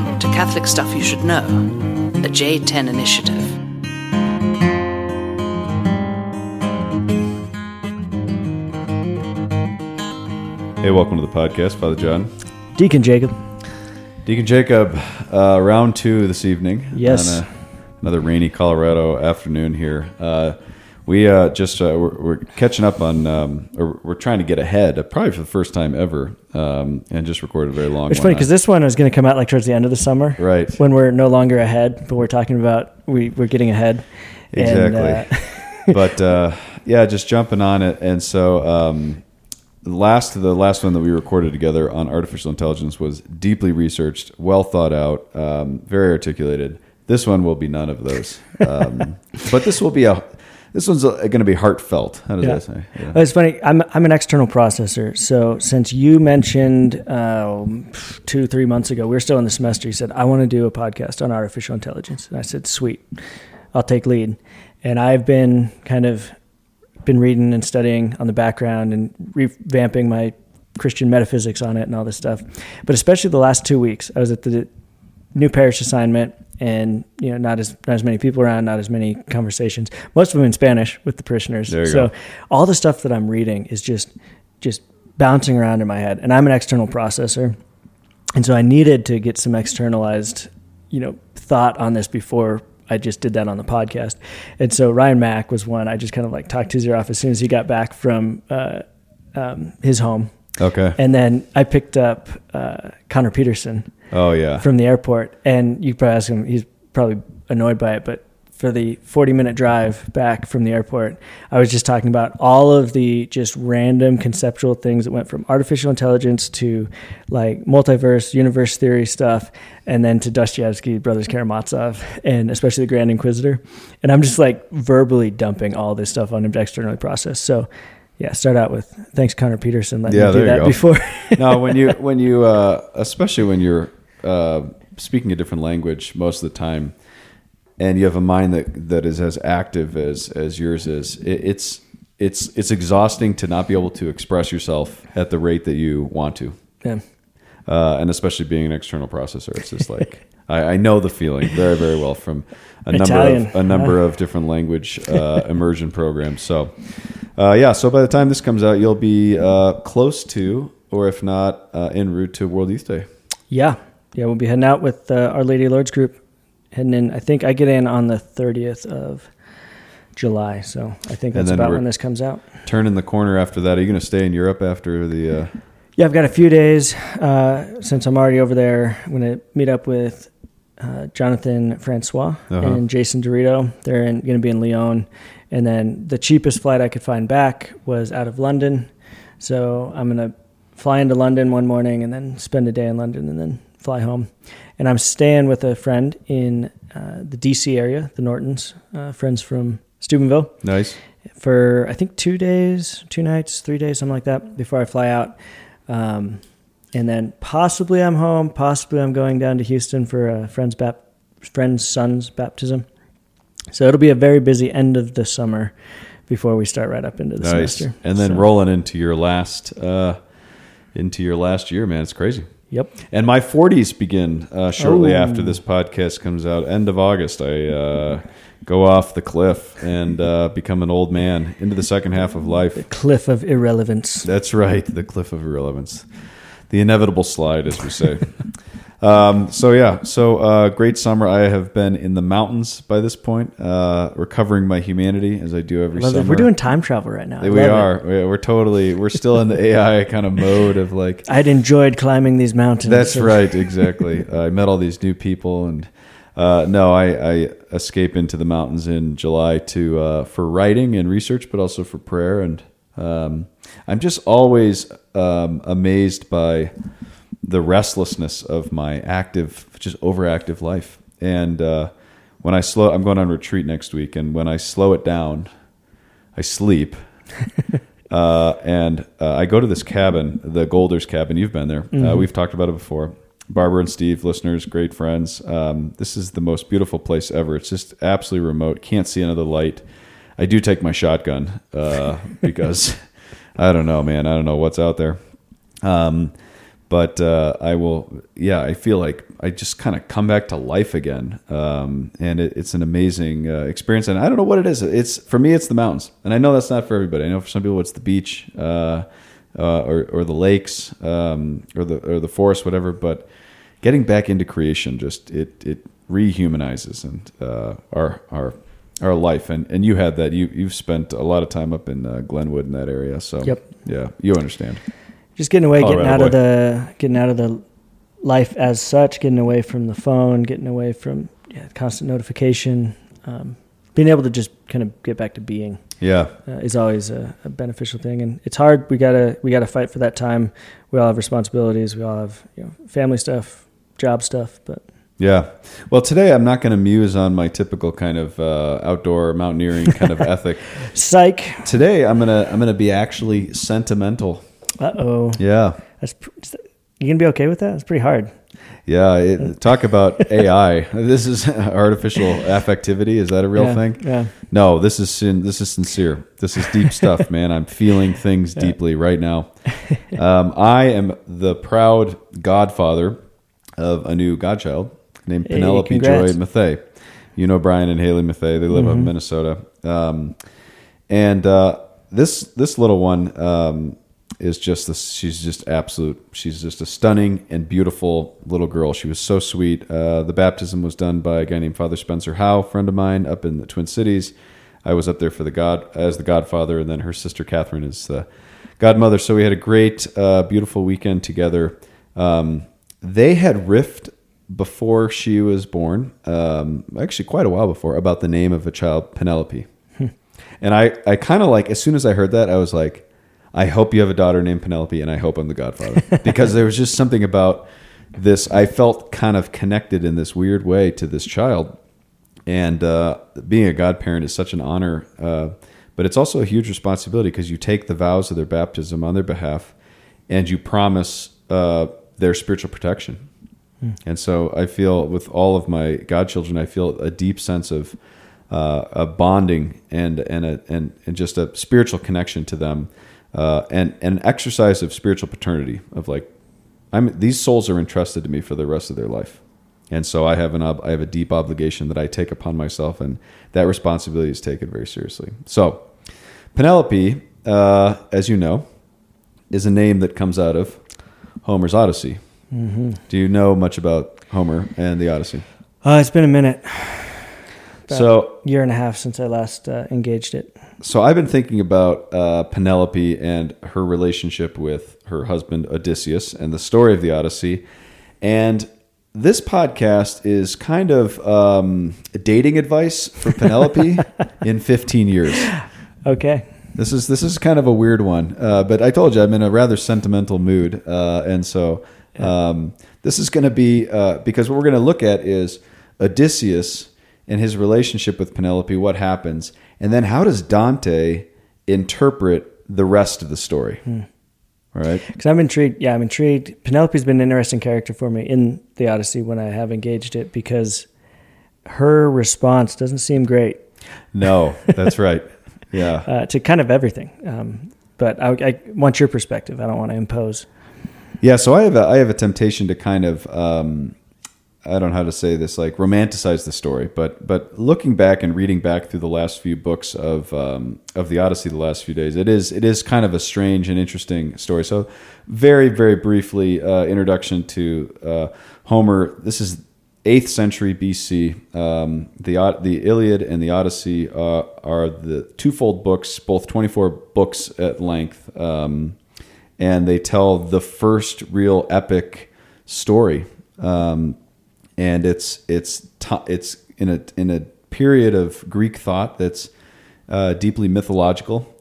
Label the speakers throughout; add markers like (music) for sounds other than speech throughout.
Speaker 1: Welcome to Catholic Stuff You Should Know, the J10 Initiative.
Speaker 2: Hey, welcome to the podcast, Father John.
Speaker 3: Deacon Jacob.
Speaker 2: Deacon Jacob, uh, round two this evening.
Speaker 3: Yes.
Speaker 2: On a, another rainy Colorado afternoon here. Uh, we uh, just uh, we're, we're catching up on, um, or we're trying to get ahead, uh, probably for the first time ever, um, and just recorded a very long.
Speaker 3: It's funny because this one is going to come out like towards the end of the summer,
Speaker 2: Right.
Speaker 3: When we're no longer ahead, but we're talking about we we're getting ahead. And,
Speaker 2: Exactly.
Speaker 3: uh, (laughs)
Speaker 2: but uh, yeah, just jumping on it, and so um, the last the last one that we recorded together on artificial intelligence was deeply researched, well thought out, um, very articulated. This one will be none of those, (laughs) um, but this will be a this one's going to be heartfelt. How does
Speaker 3: Yeah.
Speaker 2: that say? Yeah.
Speaker 3: It's funny. I'm I'm an external processor. So since you mentioned uh, two three months ago, we were still in the semester. You said I want to do a podcast on artificial intelligence, and I said, "Sweet, I'll take lead." And I've been kind of been reading and studying on the background and revamping my Christian metaphysics on it and all this stuff. But especially the last two weeks, I was at the new parish assignment and you know not as not as many people around not as many conversations. Most of them in spanish with the parishioners. So
Speaker 2: go.
Speaker 3: all the stuff that i'm reading is just just bouncing around in my head. And i'm an external processor. And so i needed to get some externalized you know thought on this before i just did that on the podcast. And so ryan mack was one. I just kind of like talked his ear off as soon as he got back from uh, um, his home.
Speaker 2: Okay.
Speaker 3: and then i picked up uh, connor peterson
Speaker 2: oh yeah.
Speaker 3: from the airport, and you probably ask him. He's probably annoyed by it, but for the 40 minute drive back from the airport, I was just talking about all of the just random conceptual things that went from artificial intelligence to like multiverse, universe theory stuff, and then to Dostoevsky, Brothers Karamazov, and especially the Grand Inquisitor. And I'm just like verbally dumping all this stuff on him to externally process. So, yeah, start out with thanks, Connor Peterson. Let
Speaker 2: Yeah,
Speaker 3: me do
Speaker 2: there you
Speaker 3: that
Speaker 2: go.
Speaker 3: before.
Speaker 2: no, when you (laughs) when you uh, especially when you're uh, speaking a different language most of the time, and you have a mind that that is as active as as yours is, it, it's it's it's exhausting to not be able to express yourself at the rate that you want to,
Speaker 3: yeah.
Speaker 2: uh, and especially being an external processor, it's just like. (laughs) I, I know the feeling very, very well from a number of a number
Speaker 3: huh?
Speaker 2: of different language uh, immersion programs. So, uh, yeah. So by the time this comes out, you'll be uh, close to, or if not, uh, en route to World Youth Day.
Speaker 3: Yeah, yeah, we'll be heading out with uh, Our Lady Lourdes group. Heading in, I think I get in on the thirtieth of July, so I think that's about when this comes out.
Speaker 2: Turning the corner after that. Are you going to stay in Europe after the? Uh,
Speaker 3: Yeah, I've got a few days uh, since I'm already over there. I'm going to meet up with uh, Jonathan Francois
Speaker 2: Uh-huh.
Speaker 3: and Jason Dorito. They're going to be in Lyon, and then the cheapest flight I could find back was out of London. So I'm going to fly into London one morning and then spend a day in London and then fly home. And I'm staying with a friend in uh, the DC area, the Nortons, uh, friends from Steubenville
Speaker 2: nice.
Speaker 3: for I think two days, two nights, three days, something like that before I fly out. Um, and then possibly I'm home. Possibly I'm going down to Houston for a friend's bap- friend's son's baptism. So it'll be a very busy end of the summer before we start right up into the
Speaker 2: Nice.
Speaker 3: semester.
Speaker 2: And then
Speaker 3: So,
Speaker 2: rolling into your last uh, into your last year, man. It's crazy.
Speaker 3: Yep.
Speaker 2: And my 40s begin uh, shortly
Speaker 3: Oh.
Speaker 2: after this podcast comes out. End of August, I uh, go off the cliff and uh, become an old man into the second half of life.
Speaker 3: The cliff of irrelevance.
Speaker 2: That's right, the cliff of irrelevance, the inevitable slide, as we say. (laughs) um, so yeah, so uh, great summer. I have been in the mountains by this point, uh, recovering my humanity as I do every
Speaker 3: Love it.
Speaker 2: summer.
Speaker 3: We're doing time travel right now.
Speaker 2: We
Speaker 3: it.
Speaker 2: are. We- We're totally. We're still in the (laughs) AI kind of mode of like.
Speaker 3: I'd enjoyed climbing these mountains.
Speaker 2: That's right. Exactly. Uh, (laughs) I met all these new people, and uh, no, I, I escape into the mountains in July to uh, for writing and research, but also for prayer. And um, I'm just always um, amazed by the restlessness of my active, just overactive life. And uh, when I slow, I'm going on retreat next week, and when I slow it down, I sleep. (laughs) uh, and uh, I go to this cabin, the Golders cabin. You've been there. Uh, we've talked about it before. Barbara and Steve, listeners, great friends. Um, this is the most beautiful place ever. It's just absolutely remote. Can't see another light. I do take my shotgun uh, (laughs) because I don't know, man. I don't know what's out there. Um, but uh, I will. Yeah, I feel like I just kind of come back to life again, um, and it, it's an amazing uh, experience. And I don't know what it is. It's for me, it's the mountains, and I know that's not for everybody. I know for some people, it's the beach. Uh, uh, or, or the lakes um, or the or the forest, whatever. But getting back into creation just it it rehumanizes and uh, our our our life. And and you had that. You you've spent a lot of time up in uh, Glenwood in that area. So
Speaker 3: Yep.
Speaker 2: yeah, you understand.
Speaker 3: Just getting away, getting
Speaker 2: Colorado
Speaker 3: out of the getting out of the life as such, getting away from the phone, getting away from yeah, constant notification, um, being able to just kind of get back to being
Speaker 2: Yeah,
Speaker 3: uh, is always a, a beneficial thing. And it's hard. We gotta we gotta fight for that time. We all have responsibilities. We all have you know family stuff, job stuff. But
Speaker 2: yeah. Well, today I'm not going to muse on my typical kind of uh, outdoor mountaineering kind of (laughs) ethic.
Speaker 3: psych.
Speaker 2: Today I'm gonna I'm gonna be actually sentimental.
Speaker 3: Uh oh.
Speaker 2: Yeah.
Speaker 3: That's you gonna be okay with that? It's pretty hard.
Speaker 2: Yeah, it, talk about (laughs) AI. This is (laughs) artificial affectivity. Is that a real
Speaker 3: Yeah,
Speaker 2: thing?
Speaker 3: Yeah.
Speaker 2: No, this is sin, this is sincere. This is deep stuff, (laughs) man. I'm feeling things deeply right now. Um, I am the proud godfather of a new godchild named
Speaker 3: Hey,
Speaker 2: Penelope
Speaker 3: congrats.
Speaker 2: Joy Mathey. You know Brian and Haley Mathey. They live up in Minnesota. Um, and uh, this this little one um, is just this. She's just absolute. She's just a stunning and beautiful little girl. She was so sweet. Uh, the baptism was done by a guy named Father Spencer Howe, friend of mine up in the Twin Cities. I was up there for the God as the godfather, and then her sister Catherine is the godmother. So we had a great, uh, beautiful weekend together. Um, they had riffed before she was born, um, actually quite a while before, about the name of a child, Penelope. And I, I kind of like, as soon as I heard that, I was like, I hope you have a daughter named Penelope, and I hope I'm the godfather. (laughs) because there was just something about this. I felt kind of connected in this weird way to this child. And uh, being a godparent is such an honor, uh, but it's also a huge responsibility because you take the vows of their baptism on their behalf and you promise uh, their spiritual protection. And so I feel with all of my godchildren, I feel a deep sense of uh, a bonding and and a and, and just a spiritual connection to them, uh, and an exercise of spiritual paternity of like, I'm these souls are entrusted to me for the rest of their life, and so I have an ob- I have a deep obligation that I take upon myself, and that responsibility is taken very seriously. So, Penelope, uh, as you know, is a name that comes out of Homer's Odyssey. Do you know much about Homer and the Odyssey?
Speaker 3: Uh, it's been a minute,
Speaker 2: So,
Speaker 3: year and a half since I last uh, engaged it.
Speaker 2: so I've been thinking about uh, Penelope and her relationship with her husband Odysseus and the story of the Odyssey, and this podcast is kind of um, dating advice for Penelope (laughs) in 15 years.
Speaker 3: Okay.
Speaker 2: This is this is kind of a weird one, uh, but I told you I'm in a rather sentimental mood, uh, and so um, this is going to be uh, because what we're going to look at is Odysseus and his relationship with Penelope, what happens, and then how does Dante interpret the rest of the story? All right,
Speaker 3: Because I'm intrigued. Yeah, I'm intrigued. Penelope's been an interesting character for me in the Odyssey when I have engaged it because her response doesn't seem great
Speaker 2: no, that's (laughs) right, yeah.
Speaker 3: uh, to kind of everything. Um, but I, I want your perspective. I don't want to impose.
Speaker 2: Yeah, so I have a, I have a temptation to kind of um, I don't know how to say this like romanticize the story, but but looking back and reading back through the last few books of um, of the Odyssey the last few days, it is it is kind of a strange and interesting story. So very very briefly, uh, introduction to uh, Homer. This is eighth century BC. Um, the the Iliad and the Odyssey uh, are the twofold books, both twenty four books at length. Um, and they tell the first real epic story. Um, and it's it's it's in a in a period of Greek thought that's uh, deeply mythological,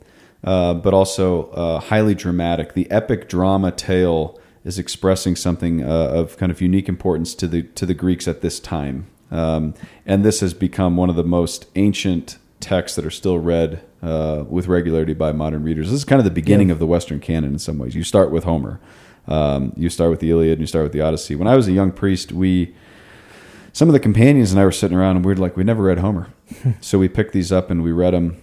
Speaker 2: uh, but also uh, highly dramatic. The epic drama tale is expressing something uh, of kind of unique importance to the to the Greeks at this time, um, and this has become one of the most ancient texts that are still read uh, with regularity by modern readers. This is kind of the beginning of the Western canon in some ways. You start with Homer, um, you start with the Iliad, and you start with the Odyssey. When I was a young priest, we some of the companions and I were sitting around and we were like, we never read Homer, (laughs) so we picked these up and we read them.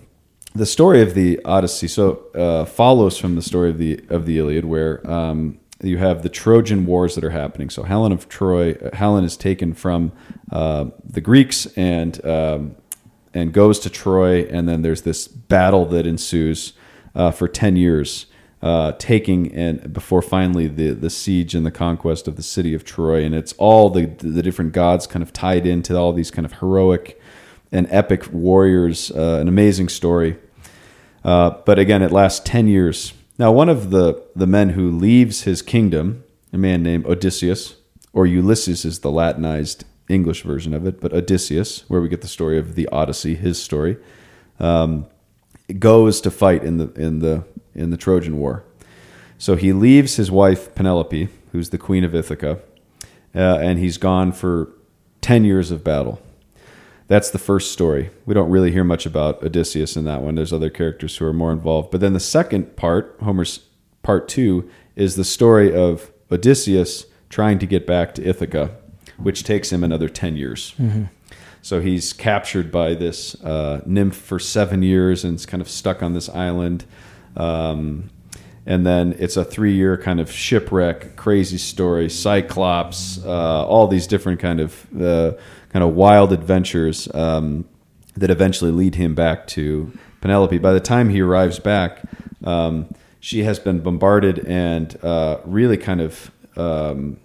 Speaker 2: The story of the Odyssey so uh, follows from the story of the of the Iliad, where um, you have the Trojan Wars that are happening. So Helen of Troy, uh, Helen is taken from uh, the Greeks and um, and goes to Troy, and then there's this battle that ensues uh, for ten years, uh, taking and before finally the the siege and the conquest of the city of Troy, and it's all the the different gods kind of tied into all these kind of heroic and epic warriors. Uh, an amazing story, uh, but again, it lasts ten years. Now, one of the the men who leaves his kingdom, a man named Odysseus, or Ulysses is the Latinized English version of it, but Odysseus, where we get the story of the Odyssey, his story, um, goes to fight in the in the in the Trojan War. So he leaves his wife Penelope, who's the queen of Ithaca, uh, and he's gone for ten years of battle. That's the first story. We don't really hear much about Odysseus in that one. There's other characters who are more involved. But then the second part, Homer's part two, is the story of Odysseus trying to get back to Ithaca, which takes him another 10 years. Mm-hmm. So he's captured by this uh, nymph for seven years and is kind of stuck on this island. Um, and then it's a three-year kind of shipwreck, crazy story, Cyclops, uh, all these different kind of uh, kind of wild adventures um, that eventually lead him back to Penelope. By the time he arrives back, um, she has been bombarded and uh, really kind of um,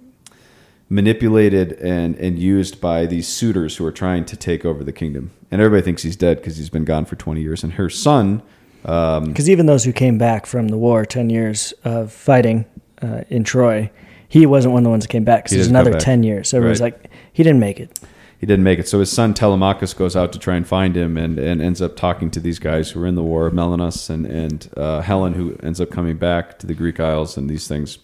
Speaker 2: manipulated and, and used by these suitors who are trying to take over the kingdom. And everybody thinks he's dead because he's been gone for 20 years. And her son.
Speaker 3: Because um, even those who came back from the war, 10 years of fighting uh, in Troy, he wasn't one of the ones that came back because there's another 10 years. So everyone's right. like, he didn't make it
Speaker 2: he didn't make it. So his son Telemachus goes out to try and find him, and, and ends up talking to these guys who are in the war, Menelaus and and uh, Helen, who ends up coming back to the Greek Isles and these things.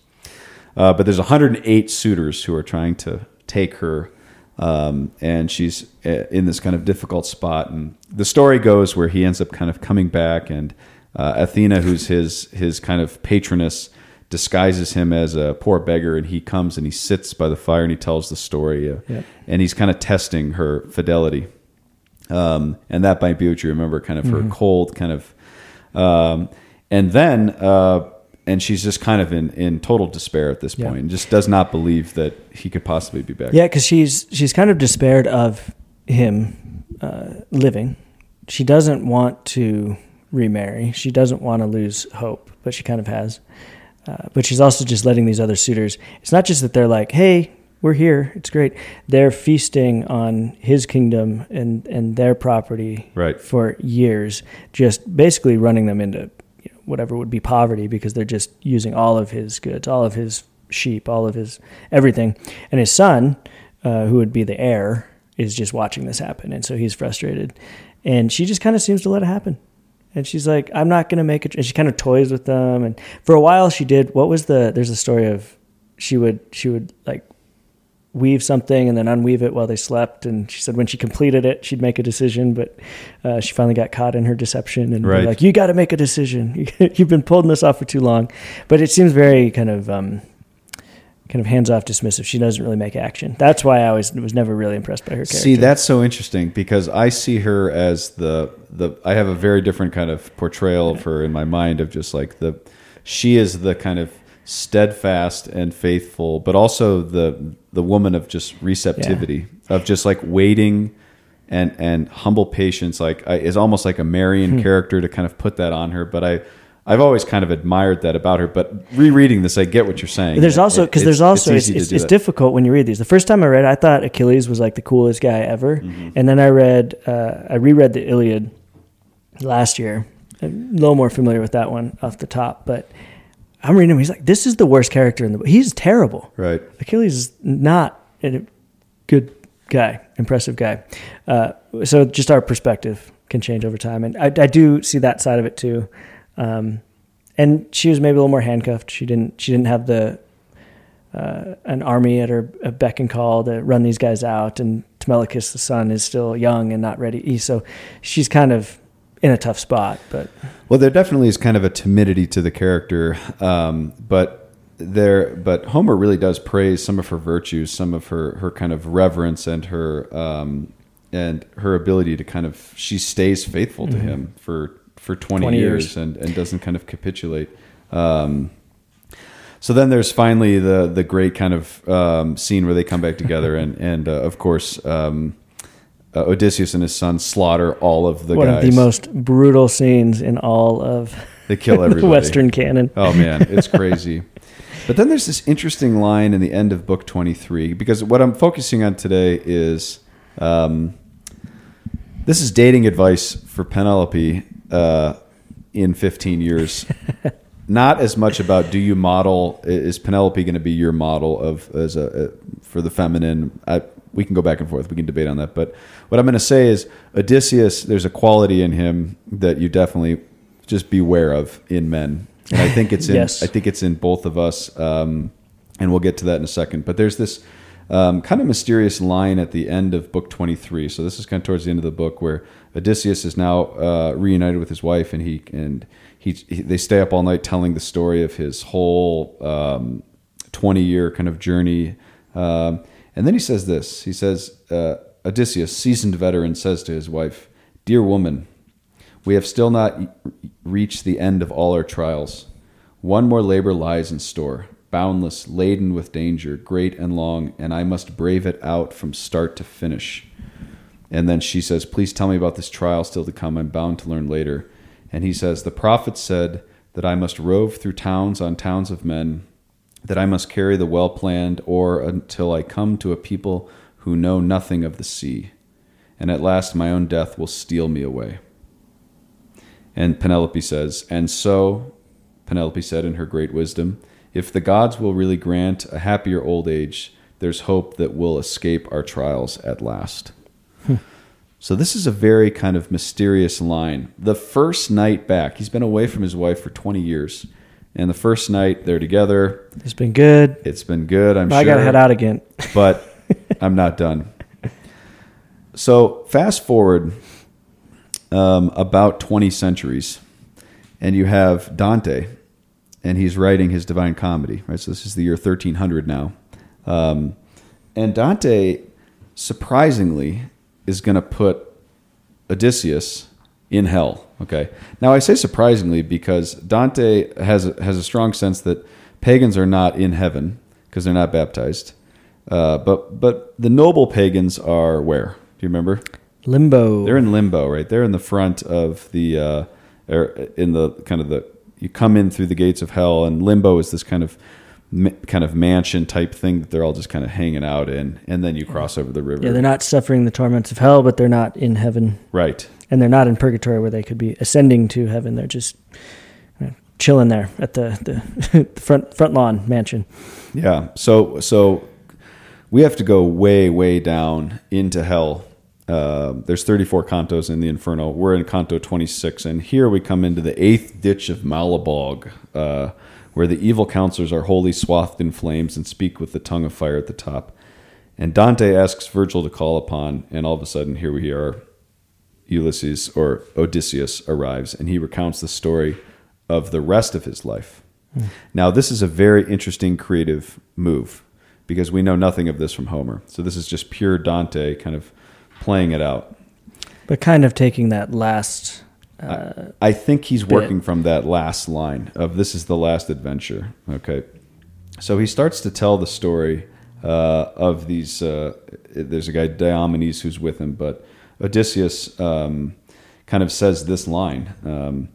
Speaker 2: Uh, but there's 108 suitors who are trying to take her, um, and she's uh, in this kind of difficult spot. And the story goes where he ends up kind of coming back, and uh, Athena, who's his his kind of patroness, disguises him as a poor beggar and he comes and he sits by the fire and he tells the story uh, yeah. and he's kind of testing her fidelity um, and that might be what you remember kind of her mm-hmm. cold kind of um, and then uh, and she's just kind of in, in total despair at this point yeah. and just does not believe that he could possibly be back
Speaker 3: yeah because she's she's kind of despaired of him uh, living she doesn't want to remarry she doesn't want to lose hope but she kind of has uh, but she's also just letting these other suitors. It's not just that they're like, "Hey, we're here. It's great." They're feasting on his kingdom and and their property
Speaker 2: right.
Speaker 3: for years, just basically running them into whatever would be poverty because they're just using all of his goods, all of his sheep, all of his everything. And his son, uh, who would be the heir, is just watching this happen, and so he's frustrated. And she just kind of seems to let it happen and she's like, I'm not gonna make it. And she kind of toys with them. And for a while, she did. What was the? There's a story of she would she would like weave something and then unweave it while they slept. And she said when she completed it, she'd make a decision. But uh, she finally got caught in her deception and right. like, you got to make a decision. (laughs) You've been pulling this off for too long. But it seems very kind of. Um, kind of hands off dismissive. She doesn't really make action. That's why I always was never really impressed by her character.
Speaker 2: See, that's so interesting because I see her as the the I have a very different kind of portrayal of her in my mind of just like the she is the kind of steadfast and faithful, but also the the woman of just receptivity yeah. of just like waiting and and humble patience like I, is almost like a Marian hmm. character to kind of put that on her, but I I've always kind of admired that about her, but rereading this, I get what you're saying.
Speaker 3: There's also because there's also it's, it's, it's difficult when you read these. The first time I read, I thought Achilles was like the coolest guy ever, mm-hmm. and then I read, uh, I reread the Iliad last year. I'm a little more familiar with that one off the top, but I'm reading him. He's like, this is the worst character in the book. He's terrible.
Speaker 2: Right.
Speaker 3: Achilles is not a good guy, impressive guy. Uh, so just our perspective can change over time, and I, I do see that side of it too. Um, and she was maybe a little more handcuffed. She didn't she didn't have the uh, an army at her beck and call to run these guys out. And Telemachus, the son, is still young and not ready. So she's kind of in a tough spot. But
Speaker 2: well, there definitely is kind of a timidity to the character, um, but there. But Homer really does praise some of her virtues, some of her her kind of reverence and her um, and her ability to kind of she stays faithful to mm-hmm. him for for 20, 20 years, years, And, and doesn't kind of capitulate. Um, so then there's finally the the great kind of um, scene where they come back together, and and uh, of course. Uh, Odysseus and his son slaughter all of the
Speaker 3: One
Speaker 2: guys.
Speaker 3: of the most brutal scenes in all of
Speaker 2: They kill (laughs) everybody.
Speaker 3: the Western canon.
Speaker 2: Oh man, it's crazy. (laughs) but then there's this interesting line in the end of book 23 because what I'm focusing on today is um, this is dating advice for Penelope uh, in 15 years. (laughs) Not as much about do you model is Penelope going to be your model of as a, a for the feminine. I, we can go back and forth. We can debate on that. But what I'm going to say is Odysseus. There's a quality in him that you definitely just beware of in men. And I think it's in
Speaker 3: Yes.
Speaker 2: I think it's in both of us. Um, and we'll get to that in a second. But there's this um, kind of mysterious line at the end of book 23. So this is kind of towards the end of the book where Odysseus is now uh, reunited with his wife, and he and he, he they stay up all night telling the story of his whole um, 20 year kind of journey. Um, and then he says this. He says, uh, Odysseus, seasoned veteran, says to his wife, "Dear woman." We have still not reached the end of all our trials. One more labor lies in store, boundless, laden with danger, great and long, and I must brave it out from start to finish. And then she says, Please tell me about this trial still to come. I'm bound to learn later. And he says, The prophet said that I must rove through towns on towns of men, that I must carry the well planned oar until I come to a people who know nothing of the sea. And at last my own death will steal me away. And Penelope says, And so, Penelope said in her great wisdom, if the gods will really grant a happier old age, there's hope that we'll escape our trials at last. Hmm. so, this is a very kind of mysterious line. The first night back, he's been away from his wife for 20 years. And the first night they're together,
Speaker 3: It's been good.
Speaker 2: it's been good, I'm
Speaker 3: I
Speaker 2: sure I
Speaker 3: gotta head out again. (laughs)
Speaker 2: but I'm not done. So fast forward um, about 20 centuries, and you have Dante, and he's writing his Divine Comedy. Right, so this is the year 1300 now, um, and Dante, surprisingly, is going to put Odysseus in hell. Okay. Now I say surprisingly because Dante has has a strong sense that pagans are not in heaven because they're not baptized. Uh, but but the noble pagans are where? Do you remember?
Speaker 3: Limbo.
Speaker 2: They're in limbo, right? They're in the front of the, uh, or in the kind of the. You come in through the gates of hell, and limbo is this kind of, kind of mansion type thing that they're all just kind of hanging out in, and then you cross over the river.
Speaker 3: yeah, they're not suffering the torments of hell, but they're not in heaven,
Speaker 2: right.
Speaker 3: and they're not in purgatory where they could be ascending to heaven. They're just you know, chilling there at the the, (laughs) the front front lawn mansion.
Speaker 2: Yeah. So so we have to go way way down into hell. Uh, there's 34 cantos in the Inferno. We're in canto 26, and here we come into the eighth ditch of Malebolge, uh, where the evil counselors are wholly swathed in flames and speak with the tongue of fire at the top. And Dante asks Virgil to call upon, and all of a sudden, here we are. Ulysses or Odysseus arrives, and he recounts the story of the rest of his life. Hmm. Now, this is a very interesting creative move because we know nothing of this from Homer. So this is just pure Dante kind of playing it out.
Speaker 3: But kind of taking that last. Uh,
Speaker 2: I think he's
Speaker 3: Bit.
Speaker 2: working from that last line of "This is the last adventure." Okay, so he starts to tell the story uh, of these. Uh, there's a guy Diomedes who's with him, but Odysseus um, kind of says this line: um,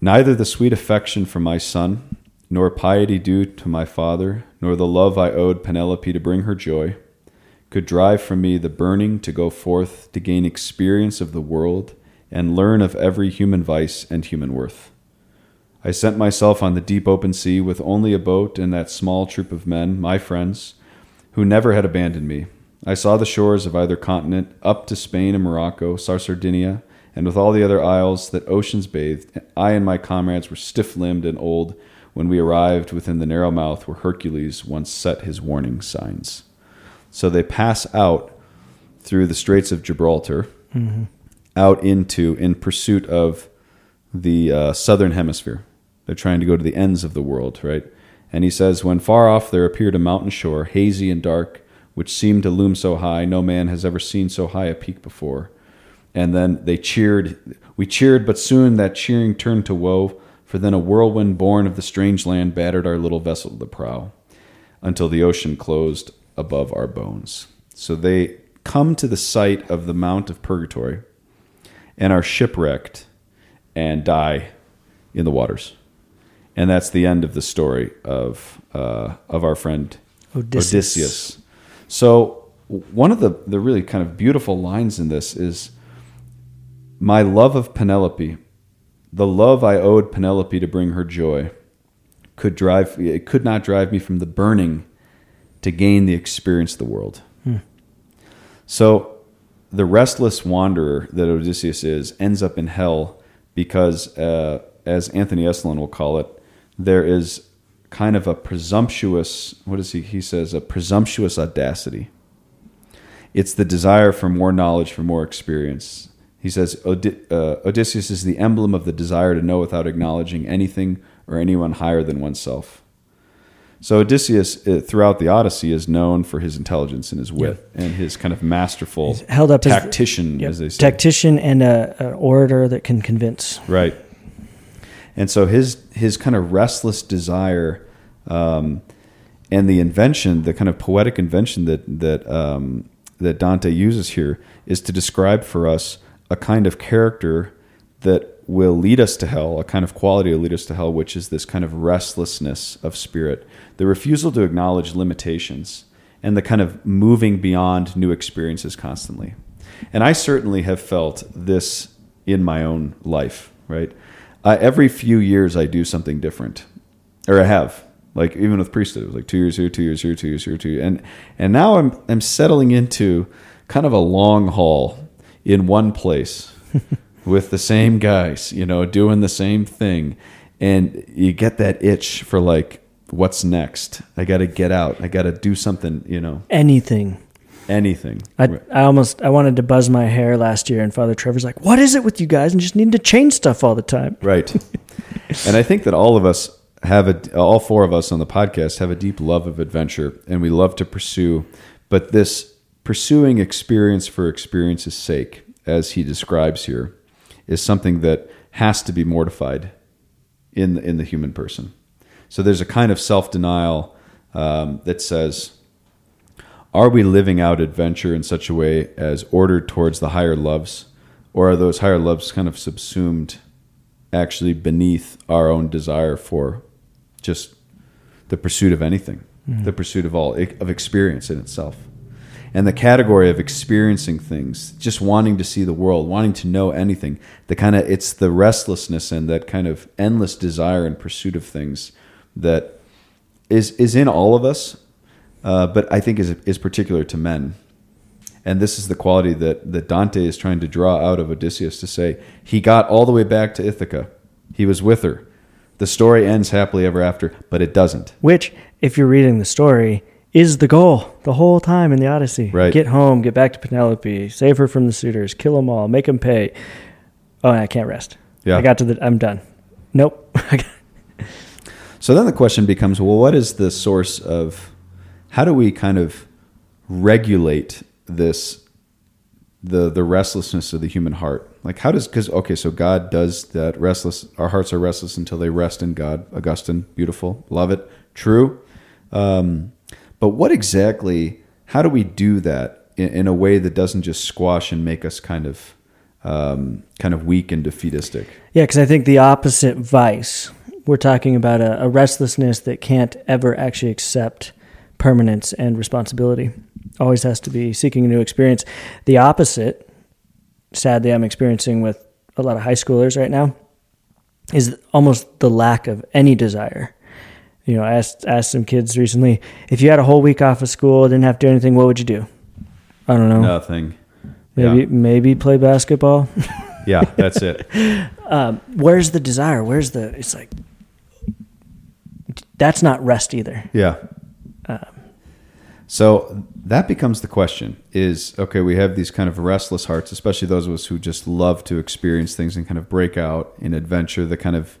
Speaker 2: "Neither the sweet affection for my son, nor piety due to my father, nor the love I owed Penelope to bring her joy." could drive from me the burning to go forth to gain experience of the world and learn of every human vice and human worth. I sent myself on the deep open sea with only a boat and that small troop of men, my friends, who never had abandoned me. I saw the shores of either continent, up to Spain and Morocco, Sardinia, and with all the other isles that oceans bathed. I and my comrades were stiff limbed and old when we arrived within the narrow mouth where Hercules once set his warning signs. So they pass out through the Straits of Gibraltar, mm-hmm. Out into in pursuit of the uh, southern hemisphere. They're trying to go to the ends of the world, right? And he says, When far off there appeared a mountain shore, hazy and dark, which seemed to loom so high, no man has ever seen so high a peak before. And then they cheered. We cheered, but soon that cheering turned to woe, for then a whirlwind born of the strange land battered our little vessel to the prow until the ocean closed above our bones. So they come to the site of the Mount of Purgatory and are shipwrecked and die in the waters. And that's the end of the story of uh, of our friend
Speaker 3: Odysseus.
Speaker 2: Odysseus. So one of the, the really kind of beautiful lines in this is my love of Penelope, the love I owed Penelope to bring her joy, could drive it could not drive me from the burning to gain the experience of the world. So the restless wanderer that Odysseus is ends up in hell because, uh, as Anthony Esolen will call it, there is kind of a presumptuous, what is he? He says, a presumptuous audacity. It's the desire for more knowledge, for more experience. He says Od- uh, Odysseus is the emblem of the desire to know without acknowledging anything or anyone higher than oneself. So Odysseus, uh, throughout the Odyssey, is known for his intelligence and his wit and his kind of masterful
Speaker 3: held up as-
Speaker 2: tactician,
Speaker 3: Yep.
Speaker 2: as they say.
Speaker 3: Tactician and a, an orator that can convince.
Speaker 2: Right. And so his his kind of restless desire, um, and the invention, the kind of poetic invention that that um, that Dante uses here, is to describe for us a kind of character that will lead us to hell, a kind of quality will lead us to hell, which is this kind of restlessness of spirit, the refusal to acknowledge limitations, and the kind of moving beyond new experiences constantly. And I certainly have felt this in my own life, right? Uh, every few years, I do something different, or I have. Like even with priesthood, it was like two years here, two years here, two years here, two, years. and and now I'm I'm settling into kind of a long haul in one place (laughs) with the same guys, you know, doing the same thing, and you get that itch for like, what's next? I got to get out. I got to do something, you know,
Speaker 3: Anything.
Speaker 2: anything.
Speaker 3: I, I almost I wanted to buzz my hair last year, and Father Trevor's like, "What is it with you guys? And just need to change stuff all the time."
Speaker 2: Right. (laughs) and I think that all of us have a, all four of us on the podcast have a deep love of adventure and we love to pursue, but this pursuing experience for experience's sake, as he describes here, is something that has to be mortified in the, in the human person. So there's a kind of self denial um, that says, are we living out adventure in such a way as ordered towards the higher loves, or are those higher loves kind of subsumed actually beneath our own desire for just the pursuit of anything, the pursuit of all of experience in itself? And the category of experiencing things, just wanting to see the world, wanting to know anything, the kind of it's the restlessness and that kind of endless desire and pursuit of things that is is in all of us, uh, but I think is is particular to men. And this is the quality that that Dante is trying to draw out of Odysseus to say he got all the way back to Ithaca, he was with her. The story ends happily ever after, but it doesn't.
Speaker 3: Which, if you're reading the story, is the goal the whole time in the Odyssey.
Speaker 2: Right.
Speaker 3: Get home, get back to Penelope, save her from the suitors, kill them all, make them pay. Oh, and I can't rest.
Speaker 2: Yeah.
Speaker 3: I got to the. I'm done. Nope. (laughs)
Speaker 2: So then the question becomes, well, what is the source of? How do we kind of regulate this, the the restlessness of the human heart? Like, how does? Because okay, so God does that. Restless. Our hearts are restless until they rest in God. Augustine, beautiful, love it, true. Um, but what exactly? How do we do that in, in a way that doesn't just squash and make us kind of, um, kind of weak and defeatistic?
Speaker 3: Yeah, because I think the opposite vice, we're talking about a, a restlessness that can't ever actually accept permanence and responsibility. Always has to be seeking a new experience. The opposite, sadly, I'm experiencing with a lot of high schoolers right now, is almost the lack of any desire. You know, asked, asked some kids recently if you had a whole week off of school, didn't have to do anything, what would you do? I don't know.
Speaker 2: Nothing.
Speaker 3: Maybe
Speaker 2: Yeah.
Speaker 3: maybe play basketball. (laughs)
Speaker 2: Yeah, that's it. (laughs)
Speaker 3: um, where's the desire? Where's the? It's like that's not rest either.
Speaker 2: Yeah. So that becomes the question is okay, we have these kind of restless hearts, especially those of us who just love to experience things and kind of break out in adventure, the kind of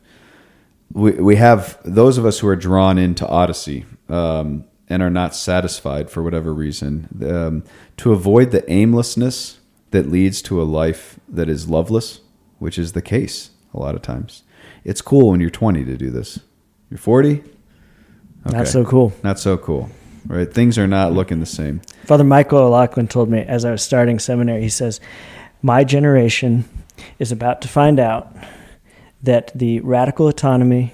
Speaker 2: we, we have those of us who are drawn into Odyssey um, and are not satisfied for whatever reason um, to avoid the aimlessness that leads to a life that is loveless, which is the case a lot of times. It's cool when you're 20 to do this. You're 40.
Speaker 3: Not so cool.
Speaker 2: Not so cool. Right? Things are not looking the same.
Speaker 3: Father Michael O'Loughlin told me as I was starting seminary, he says, My generation is about to find out that the radical autonomy,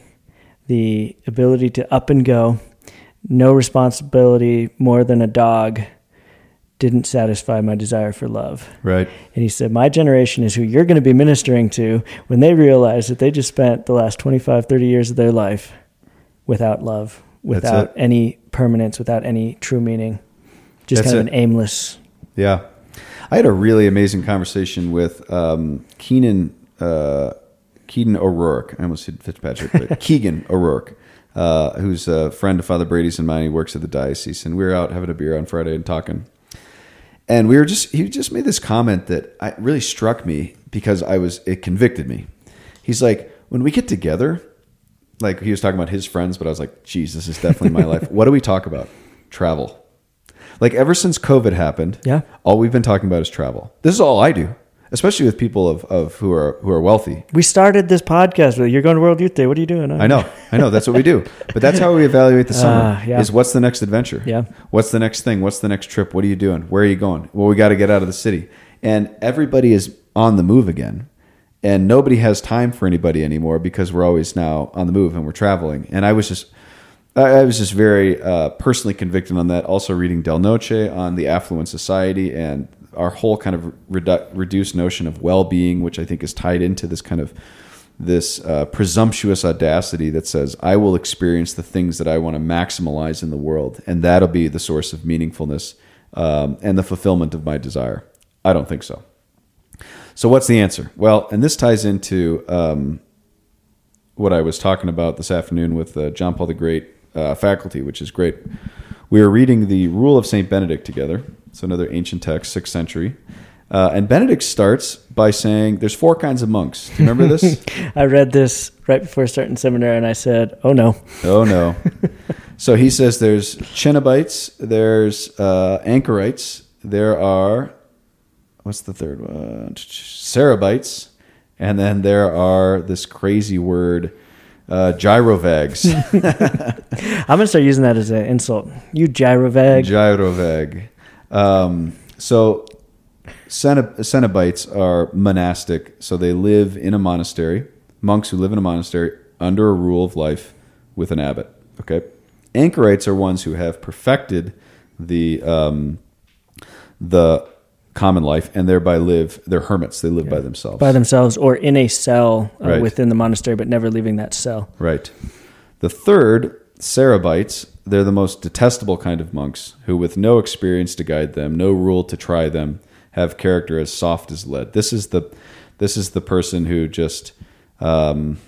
Speaker 3: the ability to up and go, no responsibility more than a dog, didn't satisfy my desire for love.
Speaker 2: Right.
Speaker 3: And he said, My generation is who you're going to be ministering to when they realize that they just spent the last 25, 30 years of their life without love, without any permanence, without any true meaning, just
Speaker 2: That's
Speaker 3: kind of
Speaker 2: it.
Speaker 3: an aimless.
Speaker 2: Yeah. I had a really amazing conversation with um, Keenan uh, Keaton O'Rourke. I almost said Fitzpatrick, but (laughs) Keegan O'Rourke, uh, who's a friend of Father Brady's and mine. He works at the diocese, and we were out having a beer on Friday and talking. And we were just he just made this comment that I, really struck me because I was it convicted me. He's like, when we get together, like he was talking about his friends, but I was like, geez, this is definitely my life. (laughs) What do we talk about? Travel. Like ever since COVID happened,
Speaker 3: Yeah.
Speaker 2: all we've been talking about is travel. This is all I do, especially with people of, of who are who are wealthy.
Speaker 3: We started this podcast with you're going to World Youth Day. What are you doing?
Speaker 2: I know, I know. That's what we do. But that's how we evaluate the (laughs) summer.
Speaker 3: Ah, yeah.
Speaker 2: Is what's the next adventure?
Speaker 3: Yeah.
Speaker 2: What's the next thing? What's the next trip? What are you doing? Where are you going? Well, we got to get out of the city, and everybody is on the move again, and nobody has time for anybody anymore because we're always now on the move and we're traveling. And I was just. I I was just very uh, personally convicted on that. Also, reading Del Noce on the affluent society and our whole kind of redu- reduced notion of well-being, which I think is tied into this kind of this uh, presumptuous audacity that says, I will experience the things that I want to maximize in the world, and that'll be the source of meaningfulness um, and the fulfillment of my desire. I don't think so. So, what's the answer? Well, and this ties into um, what I was talking about this afternoon with uh, John Paul the Great uh, faculty, which is great. We were reading the Rule of St. Benedict together. So, another ancient text, sixth century. Uh, and Benedict starts by saying there's four kinds of monks. Do you remember this? (laughs)
Speaker 3: I read this right before starting seminary, and I said, "Oh no,
Speaker 2: Oh no. (laughs) so he says there's Cenobites, there's uh, Anchorites, there are what's the third one? Sarabaites, and then there are this crazy word uh, gyrovags. (laughs)
Speaker 3: I'm gonna start using that as an insult." You gyrovag.
Speaker 2: Gyrovag. Um, so Cenobites are monastic, so they live in a monastery. Monks who live in a monastery under a rule of life with an abbot. Okay. Anchorites are ones who have perfected the um, the common life and thereby live. They're hermits. They live by themselves.
Speaker 3: by themselves or in a cell uh,
Speaker 2: Right.
Speaker 3: within the monastery, but never leaving that cell.
Speaker 2: Right. The third, Sarabaites, they're the most detestable kind of monks who, with no experience to guide them, no rule to try them, have character as soft as lead. This is the this is the person who just um,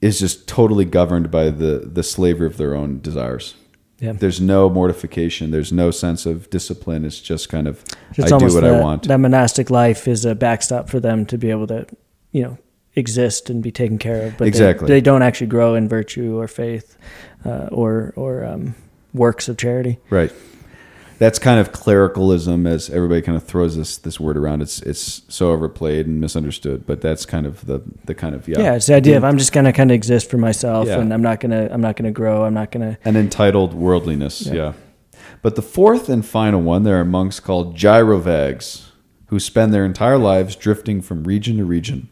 Speaker 2: is just totally governed by the the slavery of their own desires.
Speaker 3: Yeah.
Speaker 2: There's no mortification. There's no sense of discipline. It's just kind of
Speaker 3: It's
Speaker 2: I do what
Speaker 3: that,
Speaker 2: I want.
Speaker 3: That monastic life is a backstop for them to be able to, you know, exist and be taken care of. But they-
Speaker 2: Exactly.
Speaker 3: they, don't actually grow in virtue or faith uh, or or um, works of charity.
Speaker 2: Right. That's kind of clericalism, as everybody kind of throws this this word around. It's it's so overplayed and misunderstood, but that's kind of the the kind of yeah,
Speaker 3: Yeah, it's the idea of I'm just gonna kind of exist for myself,
Speaker 2: Yeah.
Speaker 3: and I'm not gonna I'm not gonna grow. I'm not gonna.
Speaker 2: an entitled worldliness.
Speaker 3: Yeah.
Speaker 2: Yeah. But the fourth and final one, there are monks called gyrovags who spend their entire lives drifting from region to region,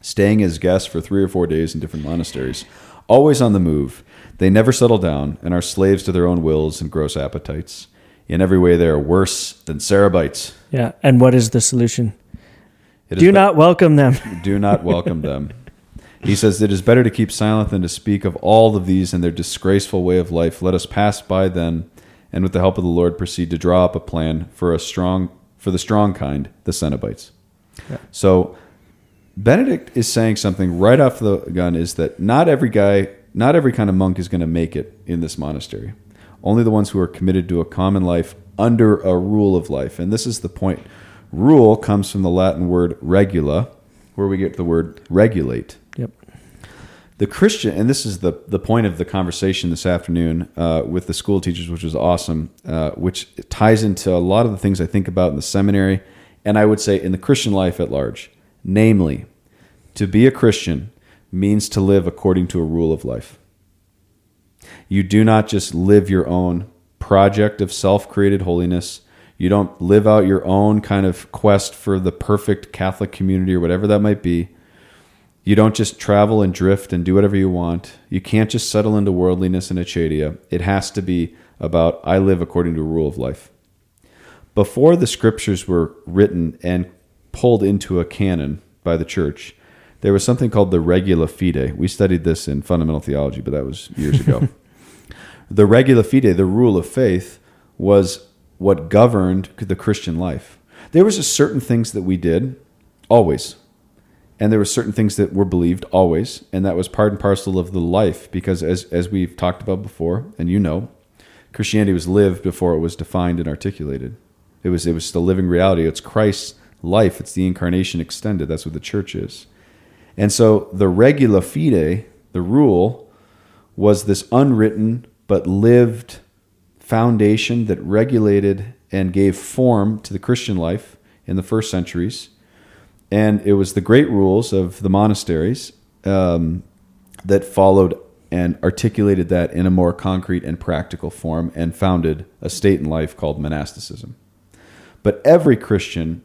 Speaker 2: staying as guests for three or four days in different monasteries, always on the move. They never settle down and are slaves to their own wills and gross appetites. In every way, they are worse than Sarabaites.
Speaker 3: Yeah, and what is the solution?
Speaker 2: It
Speaker 3: Do
Speaker 2: be-
Speaker 3: not welcome them. (laughs)
Speaker 2: do not welcome them. He says, It is better to keep silent than to speak of all of these and their disgraceful way of life. Let us pass by them, and with the help of the Lord, proceed to draw up a plan for a strong for the strong kind, the Cenobites. So Benedict is saying something right off the gun is that not every guy, not every kind of monk is going to make it in this monastery. Only the ones who are committed to a common life under a rule of life. And this is the point. Rule comes from the Latin word regula, where we get the word regulate.
Speaker 3: Yep.
Speaker 2: The Christian, and this is the, the point of the conversation this afternoon uh, with the school teachers, which was awesome, uh, which ties into a lot of the things I think about in the seminary, and I would say in the Christian life at large. Namely, to be a Christian means to live according to a rule of life. You do not just live your own project of self created holiness. You don't live out your own kind of quest for the perfect Catholic community or whatever that might be. You don't just travel and drift and do whatever you want. You can't just settle into worldliness and acedia. It has to be about, I live according to a rule of life. Before the scriptures were written and pulled into a canon by the church, there was something called the regula fide. We studied this in fundamental theology, but that was years ago. (laughs) the regula fide, the rule of faith, was what governed the Christian life. There was certain things that we did always and there were certain things that were believed always and that was part and parcel of the life because as as we've talked about before and you know christianity was lived before it was defined and articulated it was it was the living reality it's christ's life. It's the incarnation extended. That's what the church is. And so the regula fide the rule was this unwritten but lived foundation that regulated and gave form to the christian life in the first centuries. And it was the great rules of the monasteries um, that followed and articulated that in a more concrete and practical form and founded a state in life called monasticism. But every Christian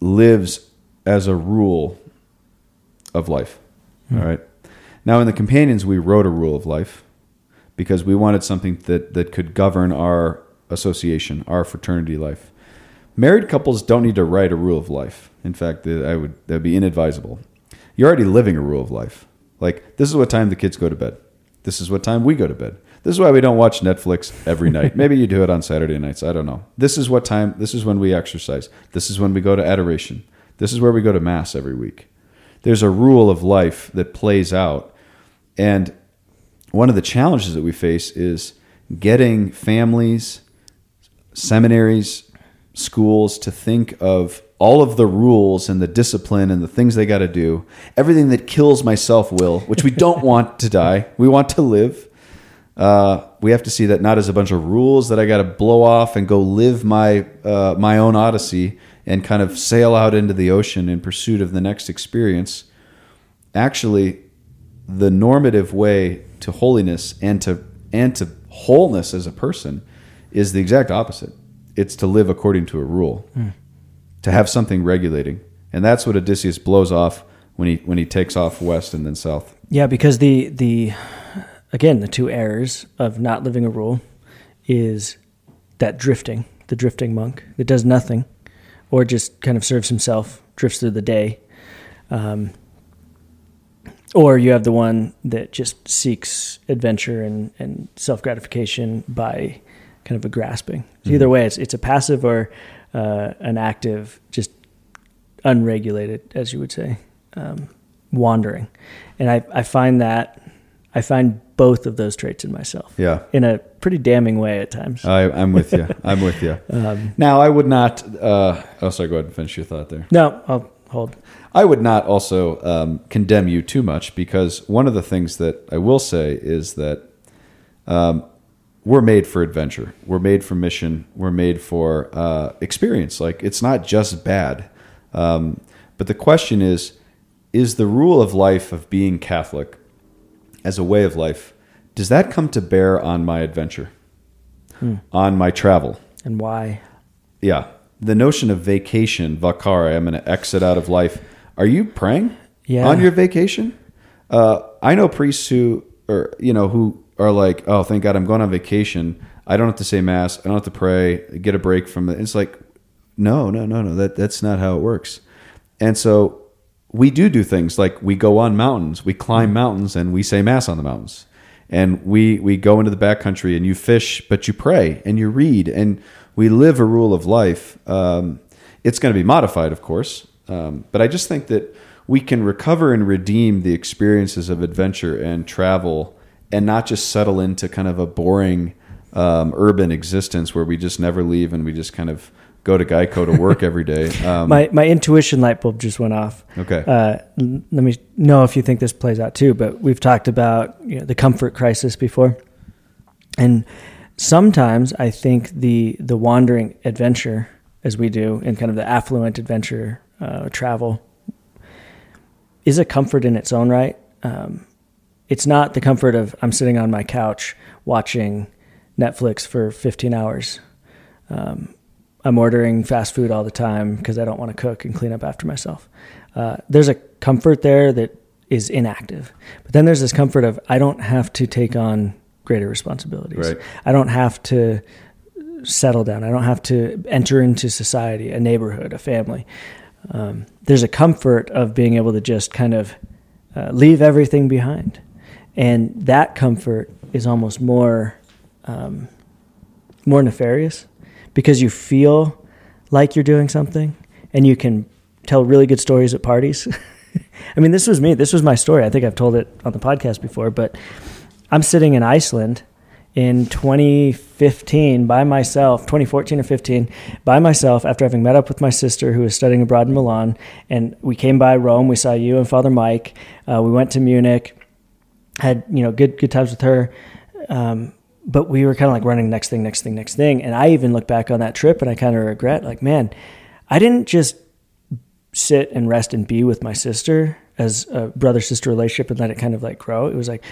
Speaker 2: lives as a rule of life. Mm. All right. Now, in the companions, we wrote a rule of life because we wanted something that, that could govern our association, our fraternity life. Married couples don't need to write a rule of life. In fact, I would that'd be inadvisable. You're already living a rule of life. Like this is what time the kids go to bed. This is what time we go to bed. This is why we don't watch Netflix every night. (laughs) Maybe you do it on Saturday nights. I don't know. This is what time. This is when we exercise. This is when we go to adoration. This is where we go to mass every week. There's a rule of life that plays out, and one of the challenges that we face is getting families, seminaries, schools to think of all of the rules and the discipline and the things they got to do, everything that kills my self will, which we don't (laughs) want to die, we want to live. Uh, we have to see that not as a bunch of rules that I got to blow off and go live my uh, my own odyssey and kind of sail out into the ocean in pursuit of the next experience. Actually, the normative way to holiness and to and to wholeness as a person is the exact opposite it's to live according to a rule, mm. to have something regulating, and that's what Odysseus blows off when he when he takes off west and then south.
Speaker 3: Yeah, because the the again the two errors of not living a rule is that drifting, the drifting monk that does nothing, or just kind of serves himself, drifts through the day. Um, or you have the one that just seeks adventure and, and self gratification by kind of a grasping. Mm-hmm. Either way, it's it's a passive or uh, an active, just unregulated, as you would say, um, wandering. And I I find that I find both of those traits in myself.
Speaker 2: Yeah,
Speaker 3: in a pretty damning way at times.
Speaker 2: I, am with you. (laughs) I'm with you. Um, now, I would not. Uh, oh, sorry. Go ahead and finish your thought there.
Speaker 3: No, I'll hold.
Speaker 2: I would not also um, condemn you too much because one of the things that I will say is that um, we're made for adventure. We're made for mission. We're made for uh, experience. Like it's not just bad. Um, but the question is, is the rule of life of being Catholic as a way of life, does that come to bear on my adventure, hmm. on my travel?
Speaker 3: And why?
Speaker 2: Yeah. The notion of vacation, vacare, I'm going to exit out of life. Are you praying yeah. on your vacation? Uh, I know priests who, or, you know, who are like, oh, thank God I'm going on vacation. I don't have to say mass. I don't have to pray. Get a break from it. It's like, no, no, no, no. That that's not how it works. And so we do do things like we go on mountains, we climb mountains, and we say mass on the mountains. And we we go into the backcountry and you fish, but you pray and you read and we live a rule of life. Um, it's going to be modified, of course, um, but I just think that we can recover and redeem the experiences of adventure and travel and not just settle into kind of a boring um, urban existence where we just never leave and we just kind of go to Geico to work every day. (laughs)
Speaker 3: Um, my my intuition light bulb just went off.
Speaker 2: Okay.
Speaker 3: Uh, let me know if you think this plays out too. But we've talked about you know, the comfort crisis before, and sometimes I think the the wandering adventure, as we do, and kind of the affluent adventure uh, travel, is a comfort in its own right. um, it's not the comfort of I'm sitting on my couch watching Netflix for 15 hours. Um, I'm ordering fast food all the time because I don't want to cook and clean up after myself. Uh, there's a comfort there that is inactive, but then there's this comfort of I don't have to take on greater responsibilities.
Speaker 2: Right.
Speaker 3: I don't have to settle down. I don't have to enter into society, a neighborhood, a family. Um, there's a comfort of being able to just kind of uh, leave everything behind, and that comfort is almost more um, more nefarious because you feel like you're doing something, and you can tell really good stories at parties. (laughs) I mean, this was me. This was my story. I think I've told it on the podcast before, but I'm sitting in Iceland in 2015 by myself, 2014 or 15, by myself after having met up with my sister who was studying abroad in Milan. And we came by Rome. We saw you and Father Mike. Uh, we went to Munich, had, you know, good, good times with her. Um, but we were kind of like running next thing, next thing, next thing. And I even look back on that trip and I kind of regret, like, man, I didn't just sit and rest and be with my sister as a brother sister relationship and let it kind of like grow. It was like,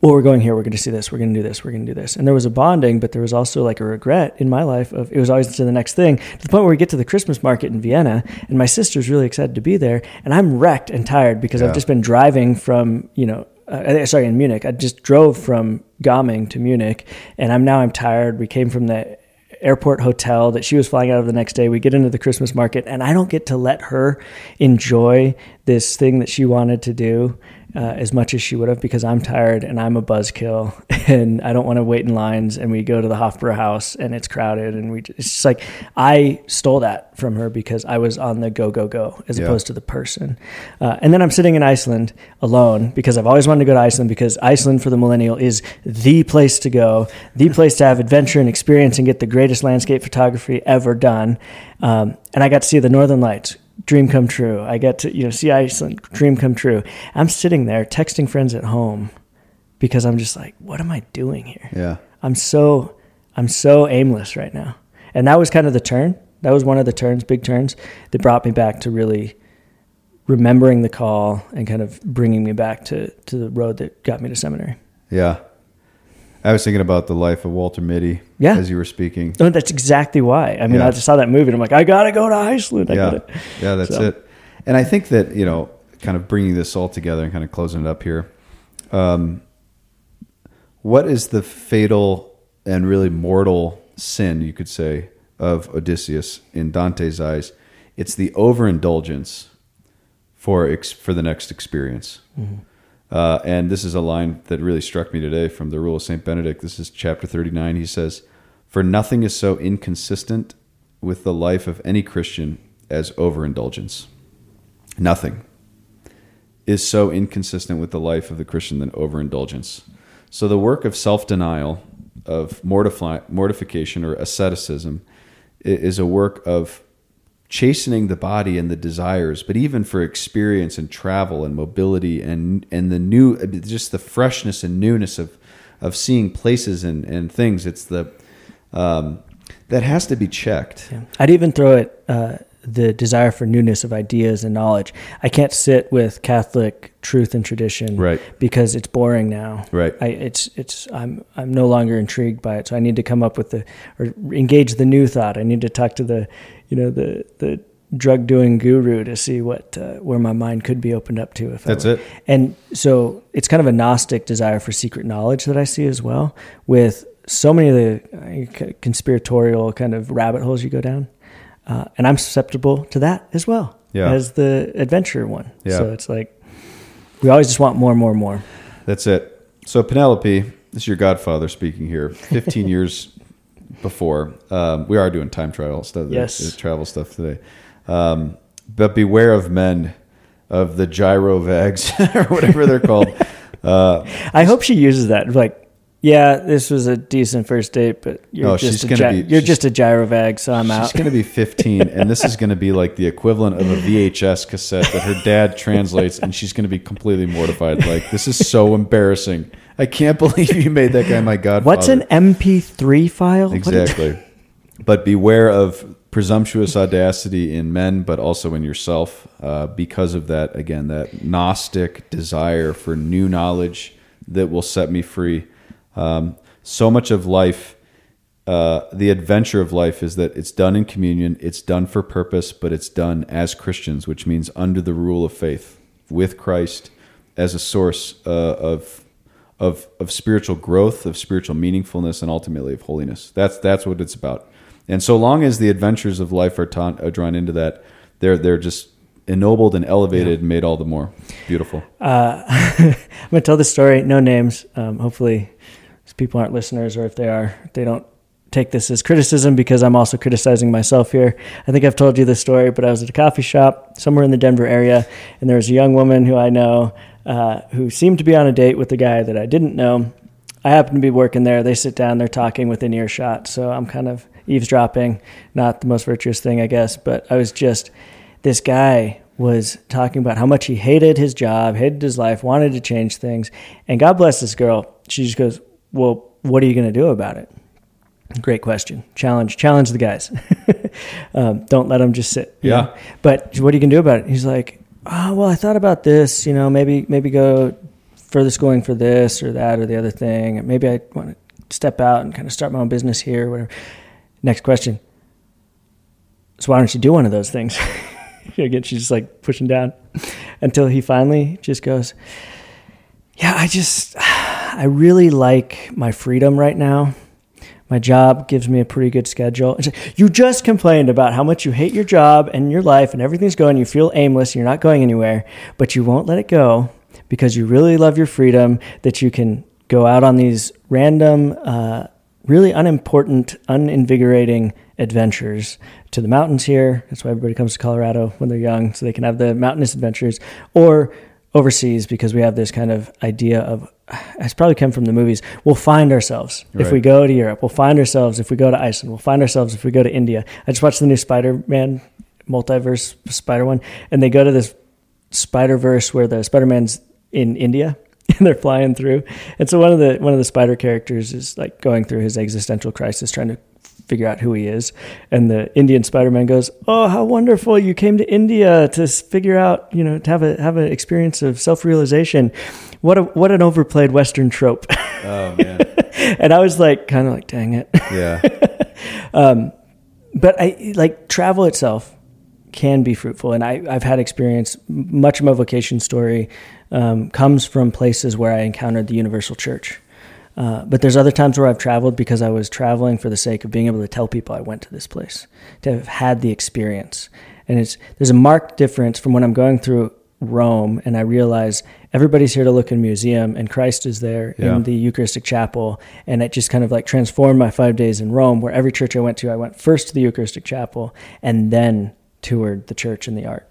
Speaker 3: well, we're going here. We're going to see this. We're going to do this. We're going to do this. And there was a bonding, but there was also like a regret in my life of it was always to the next thing to the point where we get to the Christmas market in Vienna and my sister's really excited to be there. And I'm wrecked and tired because
Speaker 2: Yeah.
Speaker 3: I've just been driving from, you know, uh, sorry, in Munich. I just drove from Gaming to Munich and I'm now I'm tired. We came from the airport hotel that she was flying out of the next day. We get into the Christmas market and I don't get to let her enjoy this thing that she wanted to do uh, as much as she would have because I'm tired and I'm a buzzkill (laughs) and I don't want to wait in lines. And we go to the Hofbräuhaus and it's crowded and we it's just like I stole that from her because I was on the go go go as
Speaker 2: Yeah.
Speaker 3: opposed to the person. Uh, and then I'm sitting in Iceland alone because I've always wanted to go to Iceland because Iceland for the millennial is the place to go, the place to have adventure and experience and get the greatest landscape photography ever done. Um, and I got to see the Northern Lights. Dream come true. I got to you know see Iceland. Dream come true. I'm sitting there texting friends at home because I'm just like, what am I doing here?
Speaker 2: Yeah.
Speaker 3: I'm so I'm so aimless right now. And that was kind of the turn. That was one of the turns, big turns that brought me back to really remembering the call and kind of bringing me back to to the road that got me to seminary.
Speaker 2: Yeah. I was thinking about the life of Walter Mitty
Speaker 3: Yeah.
Speaker 2: as you were speaking.
Speaker 3: No, that's exactly why. I mean,
Speaker 2: Yeah.
Speaker 3: I just saw that movie and I'm like, I gotta go to Iceland. I
Speaker 2: yeah.
Speaker 3: gotta. (laughs)
Speaker 2: Yeah, that's
Speaker 3: So-
Speaker 2: it. And I think that, you know, kind of bringing this all together and kind of closing it up here. Um, what is the fatal and really mortal sin, you could say, of Odysseus in Dante's eyes? It's the overindulgence for ex- for the next experience. Uh, and this is a line that really struck me today from the Rule of Saint Benedict. This is chapter thirty nine. He says, "For nothing is so inconsistent with the life of any Christian as overindulgence. Nothing is so inconsistent with the life of the Christian than overindulgence. So the work of self denial, of mortify, mortification or asceticism, is a work of chastening the body and the desires, but even for experience and travel and mobility and and the new, just the freshness and newness of of seeing places and, and things. It's the um, that has to be checked.
Speaker 3: Yeah. I'd even throw it uh, the desire for newness of ideas and knowledge. I can't sit with Catholic truth and tradition,
Speaker 2: Right.
Speaker 3: Because it's boring now,
Speaker 2: Right.
Speaker 3: I, it's it's I'm I'm no longer intrigued by it, so I need to come up with the or engage the new thought. I need to talk to the you know the the drug doing guru to see what uh, where my mind could be opened up to if
Speaker 2: That's
Speaker 3: I
Speaker 2: it.
Speaker 3: And so it's kind of a Gnostic desire for secret knowledge that I see as well with so many of the uh, conspiratorial kind of rabbit holes you go down. Uh, and I'm susceptible to that as well
Speaker 2: Yeah.
Speaker 3: as the adventure one.
Speaker 2: Yeah.
Speaker 3: So it's like we always just want more more and more.
Speaker 2: That's it. So Penelope, this is your godfather speaking here. Fifteen (laughs) years before, um, we are doing time travel stuff,
Speaker 3: Yes.
Speaker 2: uh, travel stuff today. Um, but beware of men, of the gyro gyrovags (laughs) or whatever they're called. (laughs) Uh,
Speaker 3: I hope she uses that. Like, yeah, this was a decent first date, but you're
Speaker 2: No,
Speaker 3: just
Speaker 2: she's
Speaker 3: a
Speaker 2: gonna
Speaker 3: gy-
Speaker 2: be-
Speaker 3: you're just a gyrovag, so I'm
Speaker 2: she's
Speaker 3: out.
Speaker 2: She's going to be 15, and this is going to be like the equivalent of a VHS cassette that her dad translates, and she's going to be completely mortified. Like, this is so embarrassing. I can't believe you made that guy my godfather.
Speaker 3: What's an MP3 file?
Speaker 2: Exactly. but beware of presumptuous audacity in men, but also in yourself, uh, because of that. Again, that Gnostic desire for new knowledge that will set me free. Um, so much of life, uh, the adventure of life, is that it's done in communion, it's done for purpose, but it's done as Christians, which means under the rule of faith with Christ as a source uh, of of of spiritual growth, of spiritual meaningfulness, and ultimately of holiness. That's that's what it's about. And so long as the adventures of life are, are drawn into that, they're they're just ennobled and elevated, yeah. and made all the more beautiful.
Speaker 3: Uh, (laughs) I'm gonna tell the story. No names. Um, hopefully, people aren't listeners, or if they are, they don't take this as criticism because I'm also criticizing myself here. I think I've told you this story, but I was at a coffee shop somewhere in the Denver area, and there was a young woman who I know uh, who seemed to be on a date with a guy that I didn't know. I happen to be working there. They sit down, they're talking within earshot, so I'm kind of eavesdropping. Not the most virtuous thing, I guess, but I was just this guy was talking about how much he hated his job, hated his life, wanted to change things, and God bless this girl. She just goes, "Well, what are you going to do about it?" Great question. Challenge, challenge the guys. (laughs) um, don't let them just sit.
Speaker 2: Yeah.
Speaker 3: Know? But what are you gonna do about it? He's like, oh, well, I thought about this. You know, maybe maybe go further schooling for this or that or the other thing. Maybe I want to step out and kind of start my own business here. Or whatever. Next question. So why don't you do one of those things? (laughs) Again, she's just like pushing down (laughs) until he finally just goes, "Yeah, I just, I really like my freedom right now." My job gives me a pretty good schedule. You just complained about how much you hate your job and your life and everything's going, you feel aimless, you're not going anywhere, but you won't let it go because you really love your freedom that you can go out on these random, uh, really unimportant, uninvigorating adventures to the mountains here. That's why everybody comes to Colorado when they're young, so they can have the mountainous adventures, or overseas because we have this kind of idea of it's probably come from the movies. We'll find ourselves right. if we go to Europe. We'll find ourselves if we go to Iceland. We'll find ourselves if we go to India. I just watched the new Spider Man multiverse Spider one, and they go to this Spider Verse where the Spider Man's in India (laughs) and they're flying through. And so one of the one of the spider characters is like going through his existential crisis, trying to figure out who he is. And the Indian Spider-Man goes, "Oh, how wonderful! You came to India to figure out, you know, to have a have an experience of self-realization. What a what an overplayed Western trope." Oh man! (laughs) and I was like, kind of like, dang it.
Speaker 2: Yeah. (laughs)
Speaker 3: um, but I like travel itself can be fruitful, and I I've had experience. Much of my vocation story um, comes from places where I encountered the universal church. Uh, but there's other times where I've traveled because I was traveling for the sake of being able to tell people I went to this place, to have had the experience. And it's there's a marked difference from when I'm going through Rome and I realize everybody's here to look in a museum and Christ is there yeah. in the Eucharistic chapel. And it just kind of like transformed my five days in Rome, where every church I went to, I went first to the Eucharistic chapel and then toured the church and the art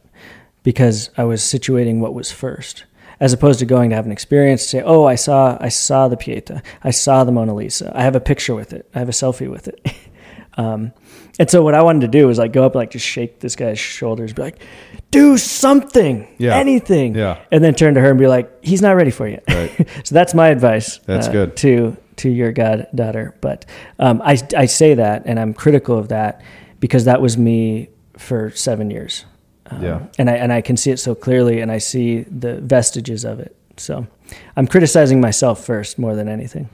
Speaker 3: because I was situating what was first as opposed to going to have an experience say, "Oh, I saw I saw the Pieta, I saw the Mona Lisa, I have a picture with it, I have a selfie with it." (laughs) um, and so what I wanted to do was like go up and like just shake this guy's shoulders, be like, "Do something, yeah. anything,"
Speaker 2: yeah,
Speaker 3: and then turn to her and be like, "He's not ready for you." Right. (laughs) so that's my advice.
Speaker 2: That's uh, good
Speaker 3: to to your goddaughter. But um, I I say that, and I'm critical of that because that was me for seven years. Um, yeah. And I and I can see it so clearly, and I see the vestiges of it. So I'm criticizing myself first more than anything.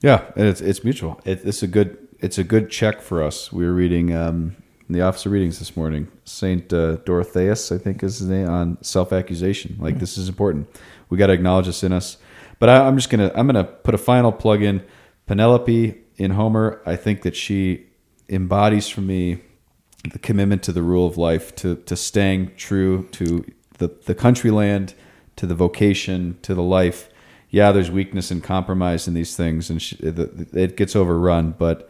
Speaker 2: Yeah, and it's it's mutual. It, it's a good it's a good check for us. We were reading um, in the office of readings this morning. Saint uh, Dorotheus, I think is his name, on self accusation. Like mm-hmm. this is important. We got to acknowledge this in us. But I, I'm just gonna I'm gonna put a final plug in. Penelope in Homer. I think that she embodies for me the commitment to the rule of life, to to staying true to the the country land, to the vocation, to the life. Yeah, there's weakness and compromise in these things, and it gets overrun. But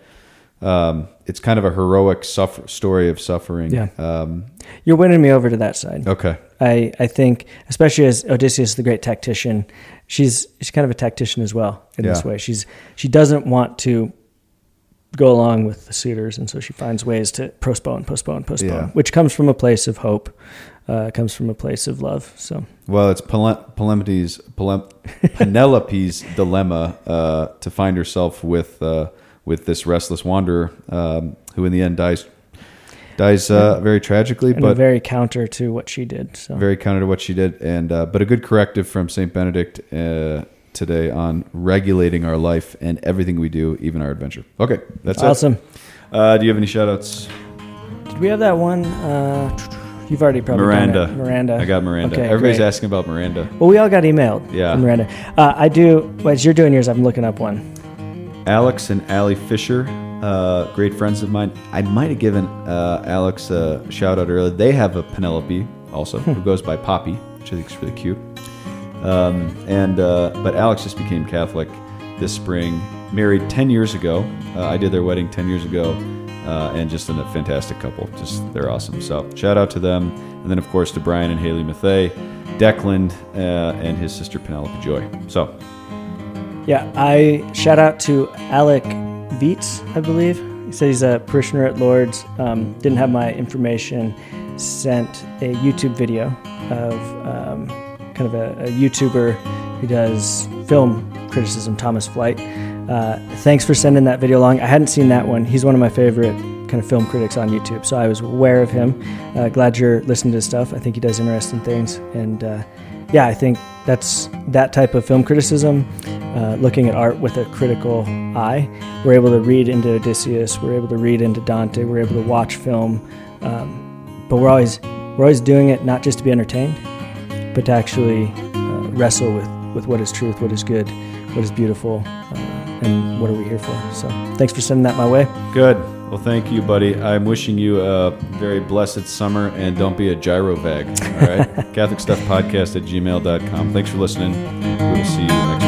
Speaker 2: um, it's kind of a heroic suffer, story of suffering.
Speaker 3: Yeah, um, you're winning me over to that side.
Speaker 2: Okay,
Speaker 3: I I think especially as Odysseus, the great tactician, she's she's kind of a tactician as well in yeah. this way. She's she doesn't want to go along with the suitors, and so she finds ways to postpone, postpone, postpone, yeah. which comes from a place of hope, uh, comes from a place of love. So,
Speaker 2: well, it's Penelope's, (laughs) Penelope's dilemma uh, to find herself with uh, with this restless wanderer, um, who in the end dies dies uh, very tragically,
Speaker 3: and
Speaker 2: but
Speaker 3: very counter to what she did. So
Speaker 2: very counter to what she did, and uh, but a good corrective from Saint Benedict uh, today on regulating our life and everything we do, even our adventure. Okay, that's
Speaker 3: awesome.
Speaker 2: it. Uh, do you have any shout outs?
Speaker 3: Did we have that one? Uh, you've already probably
Speaker 2: Miranda.
Speaker 3: Done it. Miranda.
Speaker 2: I got Miranda.
Speaker 3: Okay,
Speaker 2: Everybody's
Speaker 3: great.
Speaker 2: asking about Miranda.
Speaker 3: Well, we all got emailed.
Speaker 2: Yeah.
Speaker 3: From Miranda. Uh, I do. As you're doing yours, I'm looking up one.
Speaker 2: Alex and Allie Fisher, uh, great friends of mine. I might have given uh, Alex a shout out earlier. They have a Penelope also, who goes by Poppy, which I think is really cute. Um, and uh, but Alex just became Catholic this spring. Married ten years ago. Uh, I did their wedding ten years ago, uh, and just a fantastic couple. Just they're awesome. So shout out to them, and then of course to Brian and Haley Mathey, Declan, uh, and his sister Penelope Joy. So
Speaker 3: Yeah, I shout out to Alec Vietz, I believe. He said he's a parishioner at Lourdes. Um, didn't have my information. Sent a YouTube video of um, kind of a, a YouTuber who does film criticism, Thomas Flight. Uh, thanks for sending that video along. I hadn't seen that one. He's one of my favorite kind of film critics on YouTube, so I was aware of him. Uh, glad you're listening to his stuff. I think he does interesting things, and uh, yeah, I think that's that type of film criticism, uh, looking at art with a critical eye. We're able to read into Odysseus. We're able to read into Dante. We're able to watch film, um, but we're always we're always doing it not just to be entertained, but to actually uh, wrestle with with what is truth, what is good, what is beautiful, uh, and what are we here for. So, thanks for sending that my way.
Speaker 2: Good. Well, thank you, buddy. I'm wishing you a very blessed summer and don't be a gyrovag. All right. (laughs) Catholic Stuff Podcast at gmail.com. Thanks for listening. We will see you next